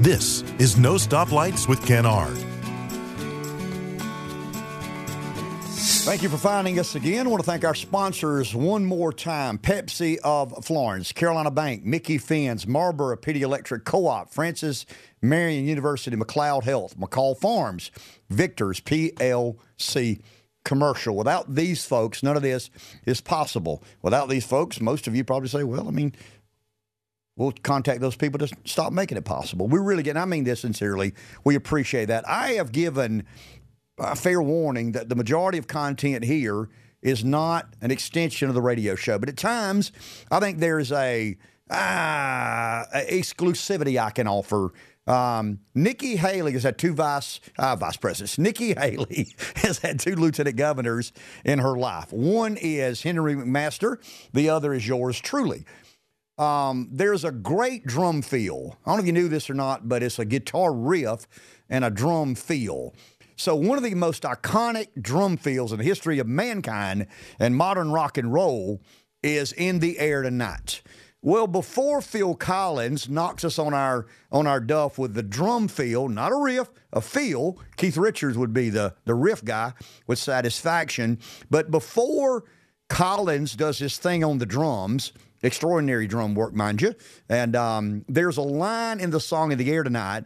This is No Stoplights with Ken Ard. Thank you for finding us again. I want to thank our sponsors one more time Pepsi of Florence, Carolina Bank, Micky Finn's, Marlboro Pee Dee Electric Co op, Francis Marion University, McLeod Health, McCall Farms, Victor's PLC Commercial. Without these folks, none of this is possible. Without these folks, most of you probably say, well, I mean, we'll contact those people to stop making it possible. We really get, I mean this sincerely, we appreciate that. I have given a fair warning that the majority of content here is not an extension of the radio show, but at times I think there's a, ah, exclusivity I can offer. Um, Nikki Haley has had two vice uh, vice presidents. Nikki Haley has had two lieutenant governors in her life. One is Henry McMaster. The other is yours truly. Um, there's a great drum feel. I don't know if you knew this or not, but it's a guitar riff and a drum feel. So, one of the most iconic drum feels in the history of mankind and modern rock and roll is In the Air Tonight. Well, before Phil Collins knocks us on our on our duff with the drum feel, not a riff, a feel, Keith Richards would be the, the riff guy with satisfaction. But before Collins does his thing on the drums, extraordinary drum work, mind you. And um, there's a line in the song in the air tonight.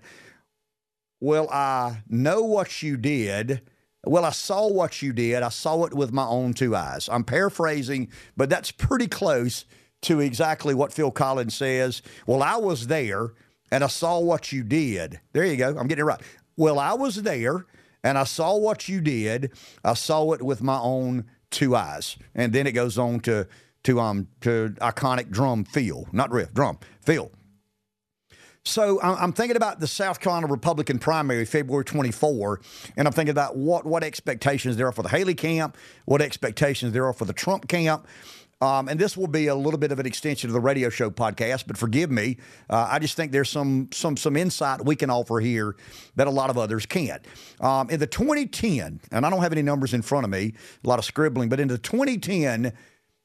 Well, I know what you did. Well, I saw what you did. I saw it with my own two eyes. I'm paraphrasing, but that's pretty close to exactly what Phil Collins says. Well, I was there and I saw what you did. There you go. I'm getting it right. Well, I was there and I saw what you did. I saw it with my own two eyes. And then it goes on to to um to iconic drum feel, not riff, drum feel. So I'm thinking about the South Carolina Republican primary, February 24, and I'm thinking about what what expectations there are for the Haley camp, what expectations there are for the Trump camp. Um, and this will be a little bit of an extension of the radio show podcast, but forgive me. Uh, I just think there's some some some insight we can offer here that a lot of others can't. Um, in the 2010, and I don't have any numbers in front of me, a lot of scribbling, but in the 2010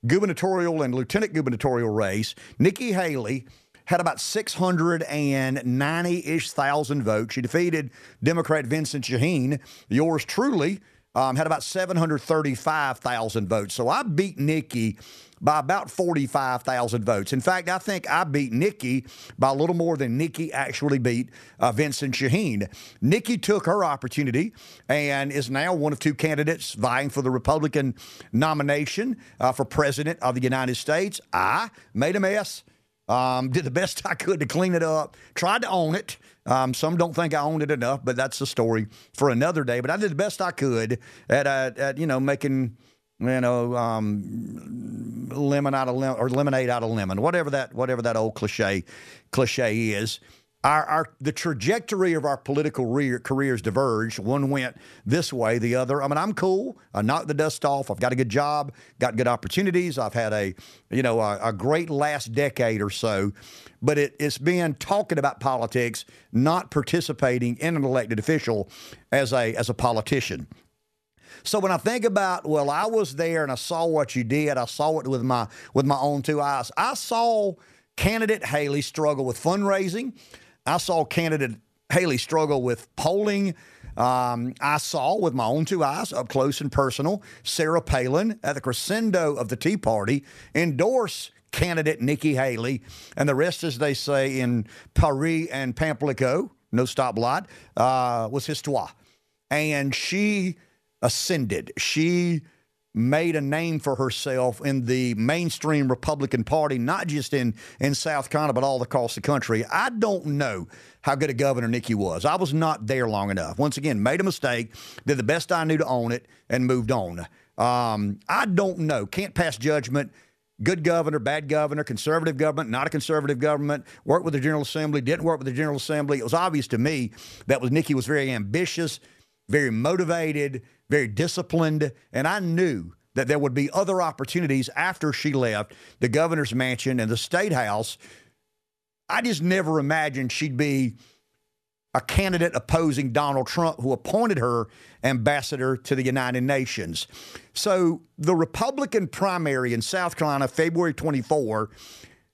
gubernatorial and lieutenant gubernatorial race, Nikki Haley had about 690 ish thousand votes. She defeated Democrat Vincent Sheheen. Yours truly um, had about 735,000 votes. So I beat Nikki by about 45,000 votes. In fact, I think I beat Nikki by a little more than Nikki actually beat uh, Vincent Sheheen. Nikki took her opportunity and is now one of two candidates vying for the Republican nomination uh, for President of the United States. I made a mess. Um, did the best I could to clean it up. Tried to own it. Um, some don't think I owned it enough, but that's the story for another day. But I did the best I could at, uh, at you know making you know um, lemon out of lemon or lemonade out of lemon, whatever that whatever that old cliche cliche is our, our the trajectory of our political re- careers diverged. One went this way, the other. I mean, I'm cool. I knocked the dust off. I've got a good job, got good opportunities. I've had a you know a, a great last decade or so. But it, it's been talking about politics, not participating in an elected official as a as a politician. So when I think about, well, I was there and I saw what you did. I saw it with my with my own two eyes. I saw candidate Haley struggle with fundraising. I saw candidate Haley struggle with polling. Um, I saw with my own two eyes, up close and personal, Sarah Palin at the crescendo of the Tea Party endorse candidate Nikki Haley, and the rest, as they say in Paris and Pamplico, no stoplight, uh, was histoire. And she ascended. She made a name for herself in the mainstream Republican Party, not just in, in South Carolina, but all across the country. I don't know how good a governor Nikki was. I was not there long enough. Once again, made a mistake, did the best I knew to own it, and moved on. Um, I don't know. Can't pass judgment. Good governor, bad governor, conservative government, not a conservative government, worked with the General Assembly, didn't work with the General Assembly. It was obvious to me that was Nikki was very ambitious, very motivated, very disciplined, and I knew that there would be other opportunities after she left the governor's mansion and the state house. I just never imagined she'd be a candidate opposing Donald Trump, who appointed her ambassador to the United Nations. So the Republican primary in South Carolina, February 24,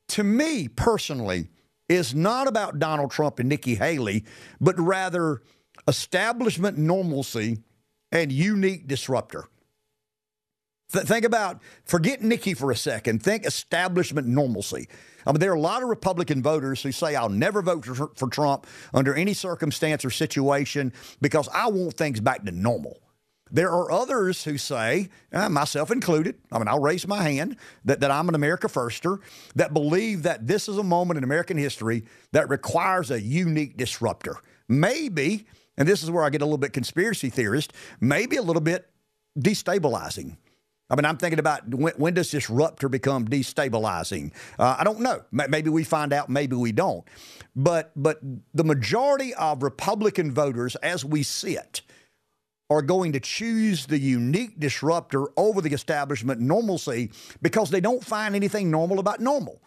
to me personally, is not about Donald Trump and Nikki Haley, but rather establishment normalcy and unique disruptor. Th- think about, forget Nikki for a second, think establishment normalcy. I mean, there are a lot of Republican voters who say, I'll never vote for, for Trump under any circumstance or situation because I want things back to normal. There are others who say, uh, myself included, I mean, I'll raise my hand, that, that I'm an America firster, that believe that this is a moment in American history that requires a unique disruptor. Maybe, and this is where I get a little bit conspiracy theorist, maybe a little bit destabilizing. I mean, I'm thinking about when, when does disruptor become destabilizing? Uh, I don't know. Maybe we find out, maybe we don't. But but the majority of Republican voters, as we see it, are going to choose the unique disruptor over the establishment normalcy because they don't find anything normal about normal.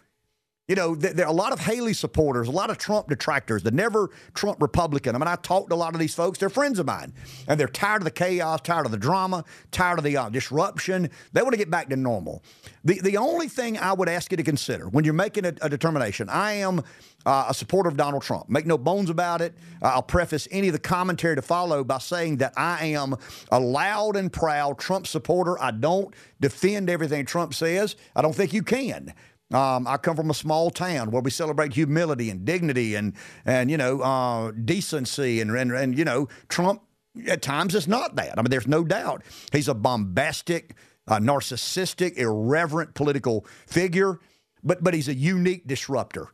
You know, there are a lot of Haley supporters, a lot of Trump detractors, the never Trump Republican. I mean, I talked to a lot of these folks. They're friends of mine, and they're tired of the chaos, tired of the drama, tired of the uh, disruption. They want to get back to normal. The the only thing I would ask you to consider when you're making a, a determination, I am uh, a supporter of Donald Trump. Make no bones about it. Uh, I'll preface any of the commentary to follow by saying that I am a loud and proud Trump supporter. I don't defend everything Trump says. I don't think you can. Um, I come from a small town where we celebrate humility and dignity and and you know uh, decency and, and and you know Trump at times is not that. I mean, there's no doubt he's a bombastic, uh, narcissistic, irreverent political figure, but but he's a unique disruptor.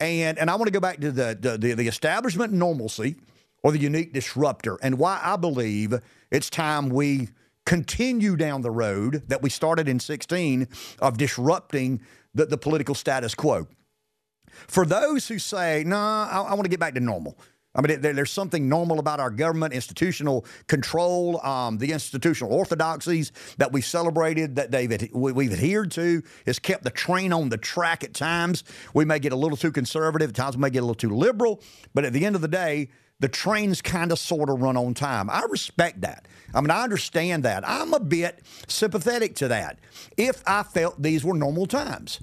And and I want to go back to the the, the, the establishment normalcy or the unique disruptor and why I believe it's time we continue down the road that we started in 16 of disrupting the, the political status quo. For those who say, nah, I, I want to get back to normal. I mean, there, there's something normal about our government, institutional control, um, the institutional orthodoxies that we've celebrated, that they've we've adhered to, has kept the train on the track at times. We may get a little too conservative, at times we may get a little too liberal, but at the end of the day, the trains kind of sort of run on time. I respect that. I mean, I understand that. I'm a bit sympathetic to that if I felt these were normal times.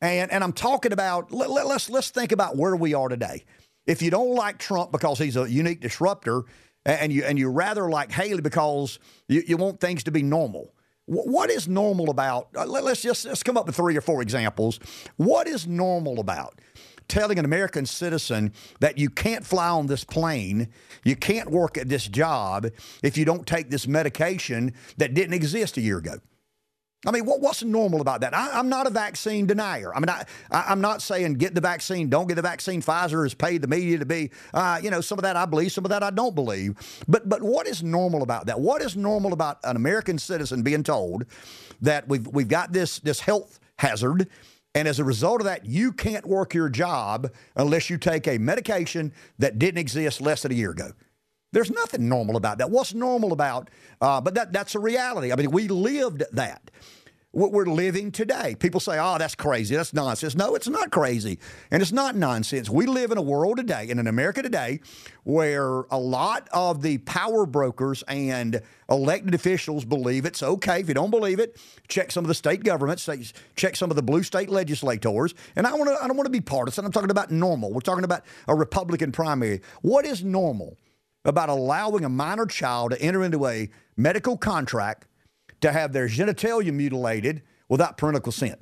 And, and I'm talking about, let, let, let's, let's think about where we are today. If you don't like Trump because he's a unique disruptor, and you, and you rather like Haley because you, you want things to be normal, what is normal about? Uh, let's just let's come up with three or four examples. What is normal about telling an American citizen that you can't fly on this plane, you can't work at this job if you don't take this medication that didn't exist a year ago. I mean, what, what's normal about that? I, am not a vaccine denier. I mean, I, am not saying get the vaccine, don't get the vaccine. Pfizer has paid the media to be, uh, you know, some of that I believe, some of that I don't believe. But but what is normal about that? What is normal about an American citizen being told that we've we've got this this health hazard and as a result of that, you can't work your job unless you take a medication that didn't exist less than a year ago. There's nothing normal about that. What's normal about? Uh, but that that's a reality. I mean, we lived that what we're living today. People say, oh, that's crazy. That's nonsense. No, it's not crazy. And it's not nonsense. We live in a world today, in an America today, where a lot of the power brokers and elected officials believe it's okay. If you don't believe it, check some of the state governments, check some of the blue state legislators. And I, want to, I don't want to be partisan. I'm talking about normal. We're talking about a Republican primary. What is normal about allowing a minor child to enter into a medical contract to have their genitalia mutilated without parental consent.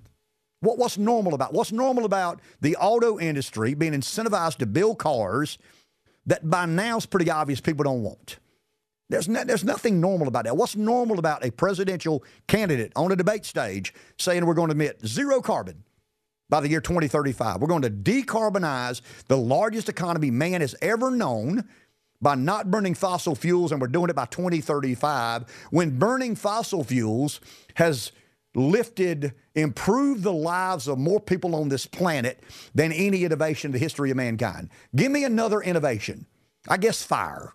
What, what's normal about? What's normal about the auto industry being incentivized to build cars that by now is pretty obvious people don't want? There's, no, there's nothing normal about that. What's normal about a presidential candidate on a debate stage saying we're going to emit zero carbon by the year 2035? We're going to decarbonize the largest economy man has ever known by not burning fossil fuels, and we're doing it by 2035, when burning fossil fuels has lifted, improved the lives of more people on this planet than any innovation in the history of mankind. Give me another innovation. I guess fire.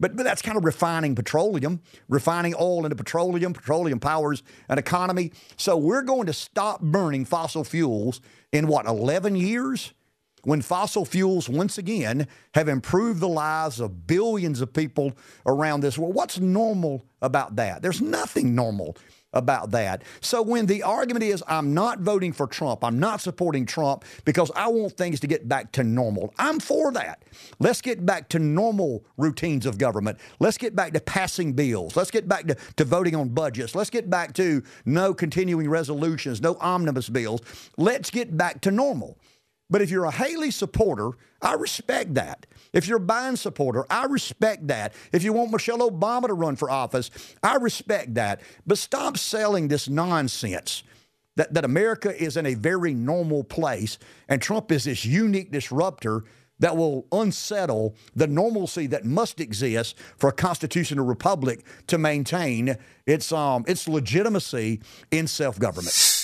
But, but that's kind of refining petroleum, refining oil into petroleum. Petroleum powers an economy. So we're going to stop burning fossil fuels in what, 11 years? When fossil fuels once again have improved the lives of billions of people around this world. What's normal about that? There's nothing normal about that. So when the argument is, I'm not voting for Trump, I'm not supporting Trump because I want things to get back to normal, I'm for that. Let's get back to normal routines of government. Let's get back to passing bills. Let's get back to, to voting on budgets. Let's get back to no continuing resolutions, no omnibus bills. Let's get back to normal. But if you're a Haley supporter, I respect that. If you're a Biden supporter, I respect that. If you want Michelle Obama to run for office, I respect that. But stop selling this nonsense that, that America is in a very normal place and Trump is this unique disruptor that will unsettle the normalcy that must exist for a constitutional republic to maintain its um, its legitimacy in self government.